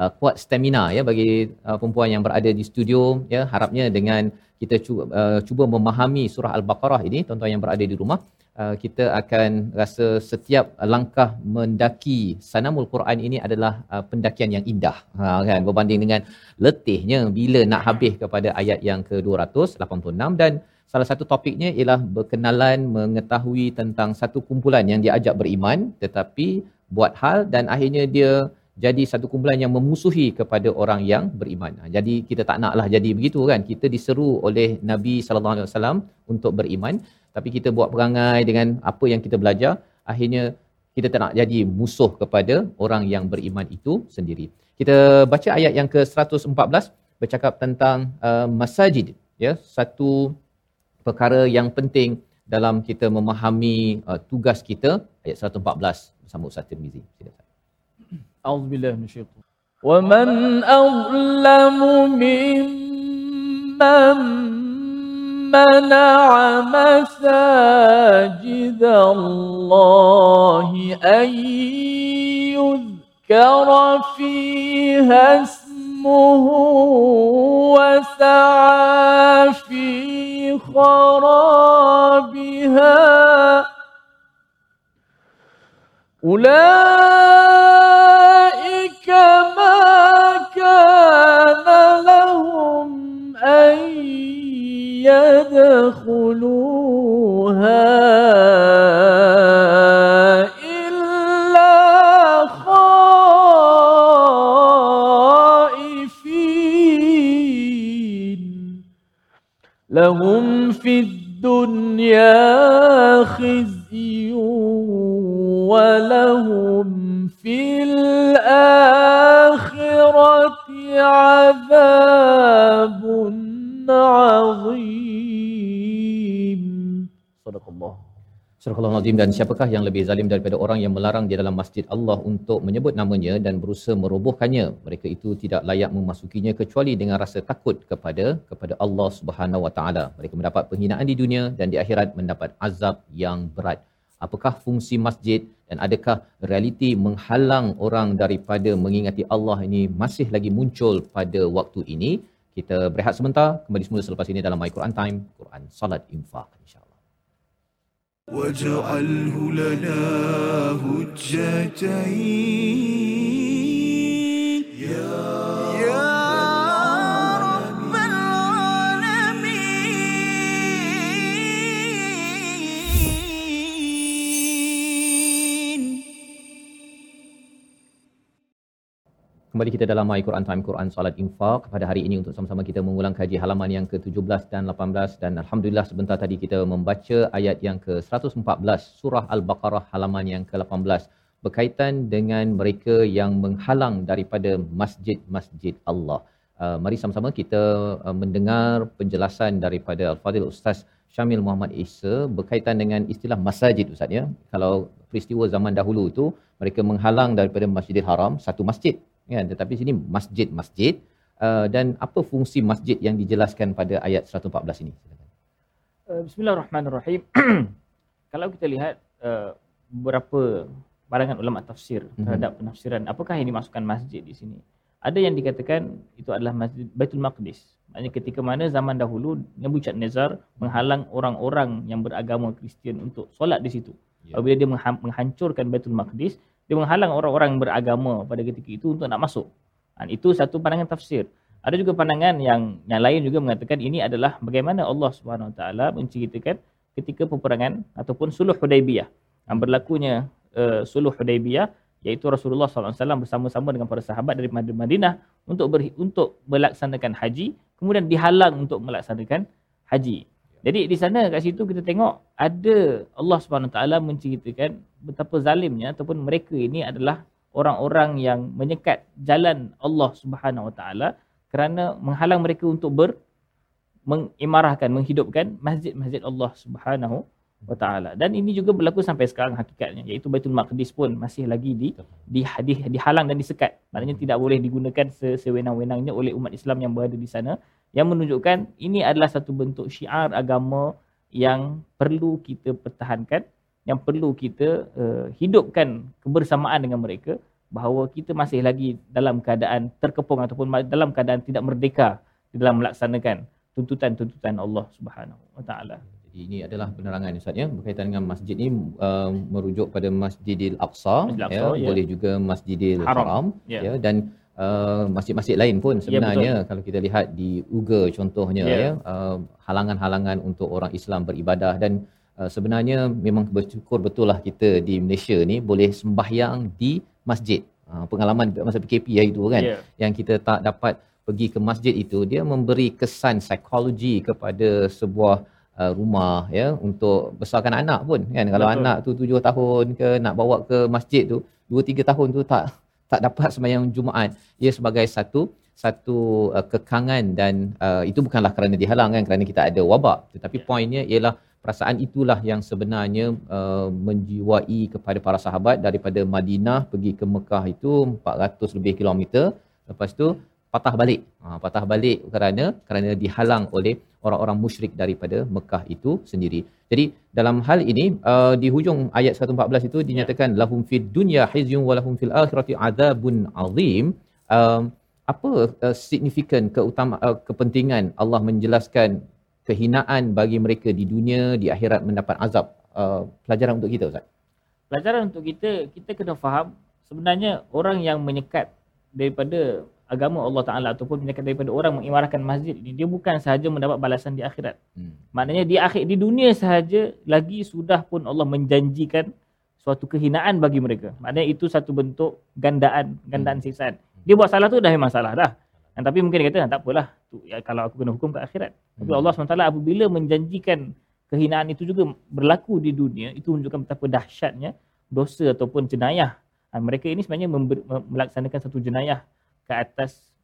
uh, kuat stamina ya bagi uh, perempuan yang berada di studio ya. Harapnya dengan kita cuba, uh, cuba memahami surah Al-Baqarah ini, tuan-tuan yang berada di rumah, Uh, kita akan rasa setiap langkah mendaki sanamul Quran ini adalah uh, pendakian yang indah ha, kan berbanding dengan letihnya bila nak habis kepada ayat yang ke-286 dan salah satu topiknya ialah berkenalan mengetahui tentang satu kumpulan yang diajak beriman tetapi buat hal dan akhirnya dia jadi satu kumpulan yang memusuhi kepada orang yang beriman. Ha, jadi kita tak naklah jadi begitu kan. Kita diseru oleh Nabi sallallahu alaihi wasallam untuk beriman tapi kita buat perangai dengan apa yang kita belajar akhirnya kita tak nak jadi musuh kepada orang yang beriman itu sendiri. Kita baca ayat yang ke-114 bercakap tentang uh, masajid ya satu perkara yang penting dalam kita memahami uh, tugas kita ayat 114 bersama Ustaz Tirmizi. Silakan. أعوذ بالله من الشيطان ومن أظلم ممن منع مساجد الله أن يذكر فيها اسمه وسعى في خرابها. أولئك يدخلوها إلا خائفين. لهم في الدنيا خزي ولهم في الآخرة عذاب azim. صدق الله Surah dan siapakah yang lebih zalim daripada orang yang melarang di dalam masjid Allah untuk menyebut namanya dan berusaha merobohkannya. Mereka itu tidak layak memasukinya kecuali dengan rasa takut kepada kepada Allah Subhanahu Wa Taala. Mereka mendapat penghinaan di dunia dan di akhirat mendapat azab yang berat. Apakah fungsi masjid dan adakah realiti menghalang orang daripada mengingati Allah ini masih lagi muncul pada waktu ini? kita berehat sebentar kembali semula selepas ini dalam My Quran Time Quran Salat Infak insyaallah واجعله لنا هجتين Kembali kita dalam My Quran Time Quran Salat Infak pada hari ini untuk sama-sama kita mengulang kaji halaman yang ke-17 dan 18 dan alhamdulillah sebentar tadi kita membaca ayat yang ke-114 surah Al-Baqarah halaman yang ke-18 berkaitan dengan mereka yang menghalang daripada masjid-masjid Allah. Uh, mari sama-sama kita uh, mendengar penjelasan daripada Al-Fadil Ustaz Syamil Muhammad Isa berkaitan dengan istilah masjid Ustaz ya. Kalau peristiwa zaman dahulu itu mereka menghalang daripada Masjidil Haram satu masjid kan tetapi sini masjid-masjid uh, dan apa fungsi masjid yang dijelaskan pada ayat 114 ini silakan Uh, Bismillahirrahmanirrahim. Kalau kita lihat uh, beberapa pandangan ulama tafsir Mhm. terhadap penafsiran apakah yang dimasukkan masjid di sini. Ada yang dikatakan itu adalah masjid Baitul Maqdis. Maknanya ketika mana zaman dahulu Nebuchadnezzar menghalang orang-orang yang beragama Kristian untuk solat di situ. Ya. Apabila dia mengha- menghancurkan Baitul Maqdis, dia menghalang orang-orang beragama pada ketika itu untuk nak masuk. Dan itu satu pandangan tafsir. Ada juga pandangan yang yang lain juga mengatakan ini adalah bagaimana Allah Subhanahu Wa Taala menceritakan ketika peperangan ataupun suluh Hudaibiyah. Yang berlakunya uh, suluh Hudaibiyah iaitu Rasulullah SAW bersama-sama dengan para sahabat dari Mad- Madinah untuk ber, untuk melaksanakan haji kemudian dihalang untuk melaksanakan haji. Jadi di sana kat situ kita tengok ada Allah Taala menceritakan betapa zalimnya ataupun mereka ini adalah orang-orang yang menyekat jalan Allah Subhanahu Wa Taala kerana menghalang mereka untuk ber mengimarahkan menghidupkan masjid-masjid Allah Subhanahu wa taala. Dan ini juga berlaku sampai sekarang hakikatnya iaitu Baitul Maqdis pun masih lagi di, di, di dihalang dan disekat. Maknanya tidak boleh digunakan se- sewenang-wenangnya oleh umat Islam yang berada di sana yang menunjukkan ini adalah satu bentuk syiar agama yang perlu kita pertahankan yang perlu kita uh, hidupkan kebersamaan dengan mereka bahawa kita masih lagi dalam keadaan terkepung ataupun dalam keadaan tidak merdeka dalam melaksanakan tuntutan-tuntutan Allah Subhanahu wa taala. Jadi ini adalah penerangan Ustaz ya berkaitan dengan masjid ini uh, merujuk pada Masjidil Aqsa, Masjidil ya, Aqsa, ya. boleh juga Masjidil Haram, Haram, ya. ya dan uh, masjid-masjid lain pun sebenarnya kalau kita lihat di Uga contohnya Ya. ya uh, halangan-halangan untuk orang Islam beribadah dan uh, sebenarnya memang bersyukur betul lah kita di Malaysia ni boleh sembahyang di masjid. Uh, pengalaman masa PKP hari itu kan Ya. yang kita tak dapat pergi ke masjid itu dia memberi kesan psikologi kepada sebuah uh, rumah ya untuk besarkan anak pun kan kalau Betul. anak tu tujuh tahun ke nak bawa ke masjid tu dua tiga tahun tu tak tak dapat sembahyang Jumaat. Ia sebagai satu satu uh, kekangan dan uh, itu bukanlah kerana dihalang kan kerana kita ada wabak. Tetapi Ya. poinnya ialah perasaan itulah yang sebenarnya uh, menjiwai kepada para sahabat daripada Madinah pergi ke Mekah itu 400 lebih kilometer. Lepas tu patah balik. Ha, patah balik kerana kerana dihalang oleh orang-orang musyrik daripada Mekah itu sendiri. Jadi dalam hal ini uh, di hujung ayat 114 itu dinyatakan lahum fid dunya hizyun wa lahum fil akhirati adzabun azim. Um, apa uh, signifikan keutama uh, kepentingan Allah menjelaskan kehinaan bagi mereka di dunia di akhirat mendapat azab? Uh, pelajaran untuk kita ustaz. Pelajaran untuk kita, kita kena faham sebenarnya orang yang menyekat daripada agama Allah Ta'ala ataupun menyekat daripada orang mengimarahkan masjid ini, dia bukan sahaja mendapat balasan di akhirat. hmm. Maknanya di akhir di dunia sahaja lagi sudah pun Allah menjanjikan suatu kehinaan bagi mereka. Maknanya itu satu bentuk gandaan, gandaan siksaan. Dia buat salah tu dah memang salah dah. Dan tapi mungkin dia kata tak apalah. Tu, ya, kalau aku kena hukum ke akhirat. Tapi Hmm. Allah SWT apabila menjanjikan kehinaan itu juga berlaku di dunia, itu menunjukkan betapa dahsyatnya dosa ataupun jenayah. Ha, mereka ini sebenarnya member, me- melaksanakan satu jenayah ke atas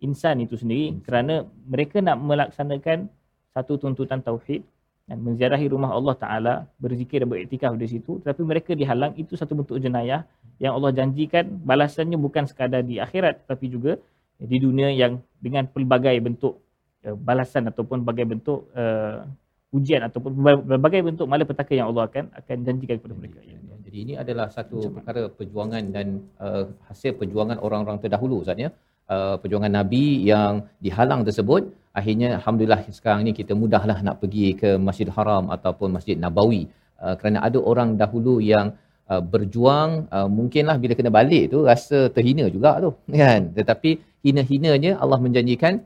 insan itu sendiri Insan. kerana mereka nak melaksanakan satu tuntutan tauhid dan menziarahi rumah Allah Taala, berzikir dan beriktikaf di situ tetapi mereka dihalang itu satu bentuk jenayah yang Allah janjikan balasannya bukan sekadar di akhirat tapi juga di dunia yang dengan pelbagai bentuk uh, balasan ataupun berbagai bentuk uh, ujian ataupun berbagai bentuk malapetaka yang Allah akan akan janjikan kepada mereka. Ya. Jadi ini adalah satu perkara perjuangan dan uh, hasil perjuangan orang-orang terdahulu Ustaz ya. Uh, perjuangan Nabi yang dihalang tersebut akhirnya alhamdulillah sekarang ni kita mudahlah nak pergi ke Masjid Haram ataupun Masjid Nabawi. Uh, kerana ada orang dahulu yang uh, berjuang uh, mungkinlah bila kena balik tu rasa terhina juga tu kan? Tetapi hina-hinanya Allah menjanjikan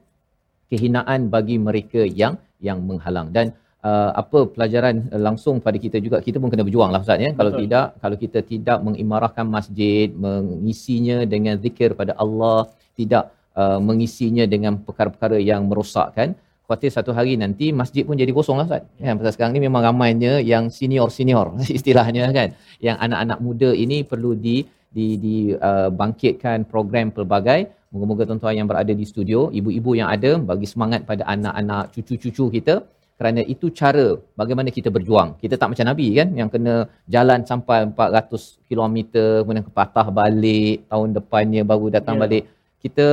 kehinaan bagi mereka yang yang menghalang. Dan uh, apa pelajaran uh, langsung pada kita juga kita pun kena berjuang lah Ustaz ya. Kalau Betul. tidak kalau kita tidak mengimarahkan masjid mengisinya dengan zikir pada Allah tidak uh, mengisinya dengan perkara-perkara yang merosakkan khawatir satu hari nanti masjid pun jadi kosong lah Ustaz. Kan pasal sekarang ni memang ramainya yang senior-senior istilahnya kan. Yang anak-anak muda ini perlu di di di uh, bangkitkan program pelbagai. Moga-moga tuan-tuan yang berada di studio ibu-ibu yang ada bagi semangat pada anak-anak cucu-cucu kita kerana itu cara bagaimana kita berjuang. Kita tak macam Nabi kan yang kena jalan sampai 400 km kemudian patah balik tahun depannya baru datang yeah. balik. Kita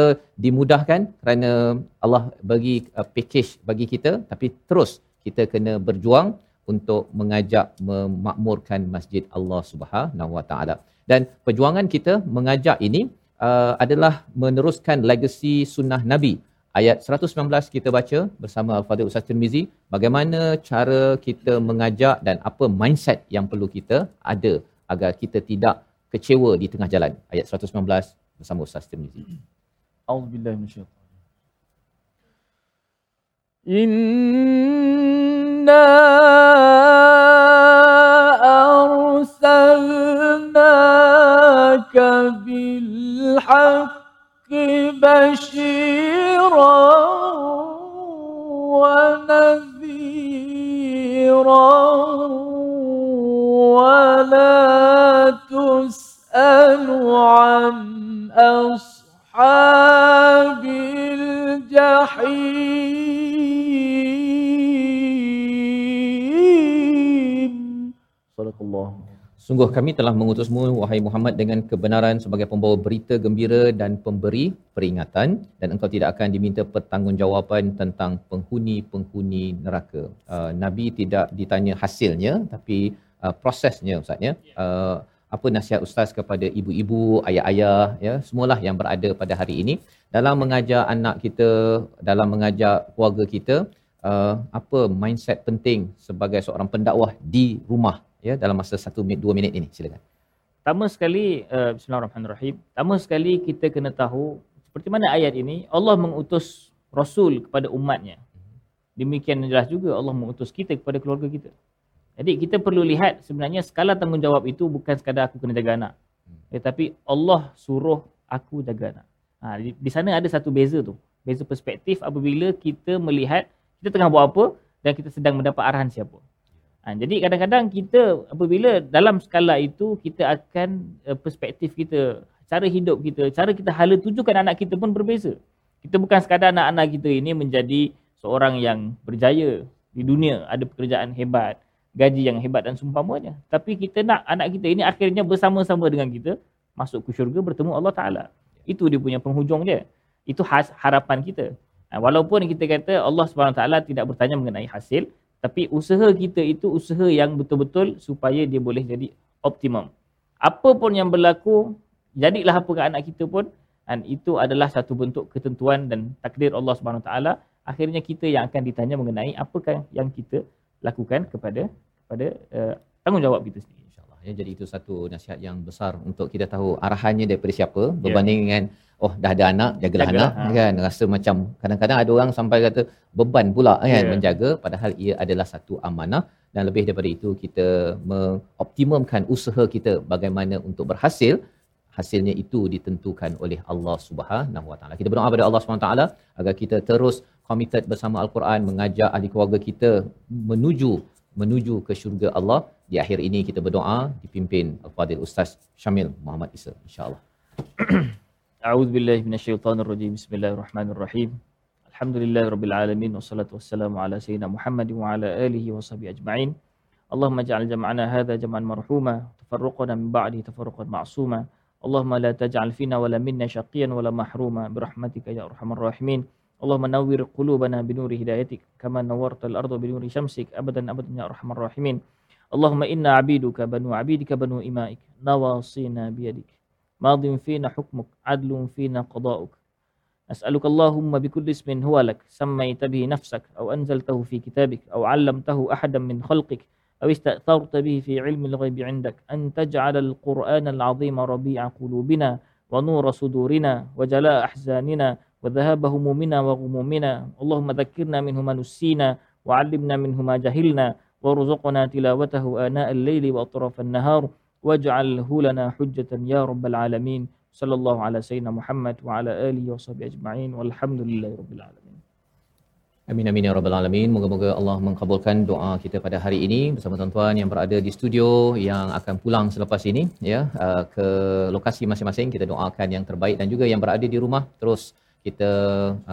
dimudahkan kerana Allah bagi uh, package bagi kita tapi terus kita kena berjuang untuk mengajak memakmurkan masjid Allah Subhanahu Wa Taala. Dan perjuangan kita mengajak ini uh, adalah meneruskan legasi sunnah Nabi. Ayat 119 kita baca bersama Al-Fadhil Ustaz Tirmizi bagaimana cara kita mengajak dan apa mindset yang perlu kita ada agar kita tidak kecewa di tengah jalan. Ayat 119 bersama Ustaz Tirmizi. A'udzubillahi minasyaitanir Inna arsalnaka bil haqqi بشيرا ونذيرا ولا تسأل عن أصحاب الجحيم. صدق الله. Sungguh kami telah mengutusmu wahai Muhammad dengan kebenaran sebagai pembawa berita gembira dan pemberi peringatan dan engkau tidak akan diminta pertanggungjawaban tentang penghuni-penghuni neraka. Uh, Nabi tidak ditanya hasilnya tapi uh, prosesnya ustaz ya. Uh, apa nasihat ustaz kepada ibu-ibu, ayah-ayah ya, semualah yang berada pada hari ini dalam mengajar anak kita, dalam mengajar keluarga kita, uh, apa mindset penting sebagai seorang pendakwah di rumah ya dalam masa satu minit dua minit ini silakan Pertama sekali, uh, Bismillahirrahmanirrahim. Pertama sekali kita kena tahu seperti mana ayat ini, Allah mengutus Rasul kepada umatnya. Demikian jelas juga Allah mengutus kita kepada keluarga kita. Jadi kita perlu lihat sebenarnya skala tanggungjawab itu bukan sekadar aku kena jaga anak. Tetapi Allah suruh aku jaga anak. Ha, di, di sana ada satu beza tu. Beza perspektif apabila kita melihat kita tengah buat apa dan kita sedang mendapat arahan siapa. Ha, jadi kadang-kadang kita apabila dalam skala itu kita akan uh, perspektif kita, cara hidup kita, cara kita hala tujukan anak kita pun berbeza. Kita bukan sekadar anak-anak kita ini menjadi seorang yang berjaya di dunia, ada pekerjaan hebat, gaji yang hebat dan seumpamanya. Tapi kita nak anak kita ini akhirnya bersama-sama dengan kita masuk ke syurga bertemu Allah Ta'ala. Itu dia punya penghujung dia. Itu has, harapan kita. Ha, walaupun kita kata Allah SWT tidak bertanya mengenai hasil, tapi usaha kita itu usaha yang betul-betul supaya dia boleh jadi optimum. Apa pun yang berlaku, jadilah apa ke anak kita pun dan itu adalah satu bentuk ketentuan dan takdir Allah Subhanahu taala. Akhirnya kita yang akan ditanya mengenai apakah yang kita lakukan kepada kepada uh, tanggungjawab kita sendiri insyaallah. Ya jadi itu satu nasihat yang besar untuk kita tahu arahannya daripada siapa ya. berbanding yeah. dengan oh dah ada anak jagalah Jaga, anak ha. kan rasa macam kadang-kadang ada orang sampai kata beban pula kan yeah. menjaga padahal ia adalah satu amanah dan lebih daripada itu kita mengoptimumkan usaha kita bagaimana untuk berhasil hasilnya itu ditentukan oleh Allah Subhanahu Wa Taala. Kita berdoa kepada Allah Subhanahu Wa Taala agar kita terus committed bersama Al-Quran mengajak ahli keluarga kita menuju menuju ke syurga Allah. Di akhir ini kita berdoa dipimpin Al-Fadil Ustaz Syamil Muhammad Isa insya-Allah. أعوذ بالله من الشيطان الرجيم. بسم الله الرحمن الرحيم. الحمد لله رب العالمين والصلاة والسلام على سيدنا محمد وعلى آله وصحبه أجمعين. اللهم اجعل جمعنا هذا جمعا مرحوما تفرقنا من بعده تفرقا معصوما. اللهم لا تجعل فينا ولا منا شقيا ولا محروما برحمتك يا أرحم الراحمين. اللهم نور قلوبنا بنور هدايتك كما نورت الأرض بنور شمسك. أبدا أبدا يا أرحم الراحمين. اللهم إنا عبيدك بنو عبيدك بنو إمائك نواصينا بيدك. ماض فينا حكمك عدل فينا قضاؤك. أسألك اللهم بكل اسم هو لك سميت به نفسك أو أنزلته في كتابك أو علمته أحدا من خلقك أو استأثرت به في علم الغيب عندك. أن تجعل القرآن العظيم ربيع قلوبنا ونور صدورنا وجلاء أحزاننا وذهاب همومنا وغمومنا. اللهم ذكرنا منه ما نسينا وعلمنا منه ما جهلنا وارزقنا تلاوته آناء الليل وأطراف النهار. Waj'alhu lana hujjatan ya rabbal alamin. Sallallahu ala sayyidina Muhammad wa ala alihi wa sahbihi ajma'in. Walhamdulillahi rabbil alamin. Amin amin ya rabbal alamin. Moga-moga Allah mengabulkan doa kita pada hari ini bersama tuan-tuan yang berada di studio yang akan pulang selepas ini ya. Uh, ke lokasi masing-masing. Kita doakan yang terbaik dan juga yang berada di rumah. Terus kita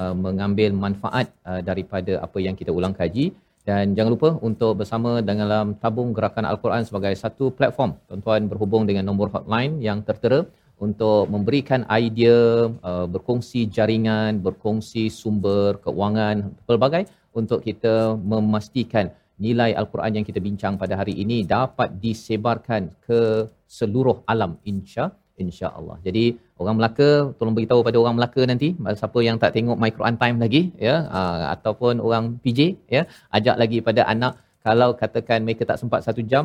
uh, mengambil manfaat uh, daripada apa yang kita ulang kaji dan jangan lupa untuk bersama dalam tabung gerakan Al-Quran sebagai satu platform. Tuan-tuan berhubung dengan nombor hotline yang tertera untuk memberikan idea, uh, berkongsi jaringan, berkongsi sumber keuangan, pelbagai untuk kita memastikan nilai Al-Quran yang kita bincang pada hari ini dapat disebarkan ke seluruh alam insya insya-Allah. Jadi orang Melaka tolong beritahu pada orang Melaka nanti siapa yang tak tengok Quran Time lagi ya uh, ataupun orang PJ ya ajak lagi pada anak kalau katakan mereka tak sempat satu jam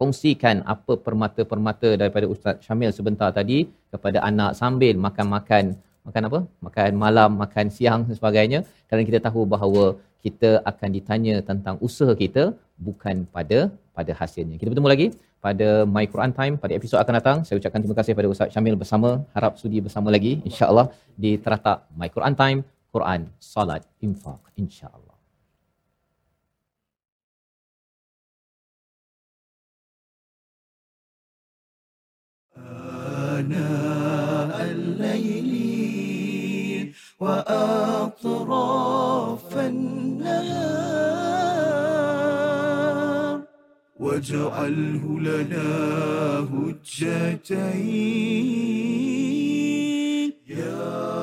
kongsikan apa permata-permata daripada Ustaz Syamil sebentar tadi kepada anak sambil makan-makan makan apa? Makan malam, makan siang dan sebagainya. Kerana kita tahu bahawa kita akan ditanya tentang usaha kita bukan pada pada hasilnya. Kita bertemu lagi pada My Quran Time pada episod akan datang. Saya ucapkan terima kasih kepada Ustaz Syamil bersama. Harap sudi bersama lagi insya-Allah di teratak My Quran Time, Quran, Salat, Infak insya-Allah. آناء الليل وأطراف النهار واجعله لنا هجتين. يا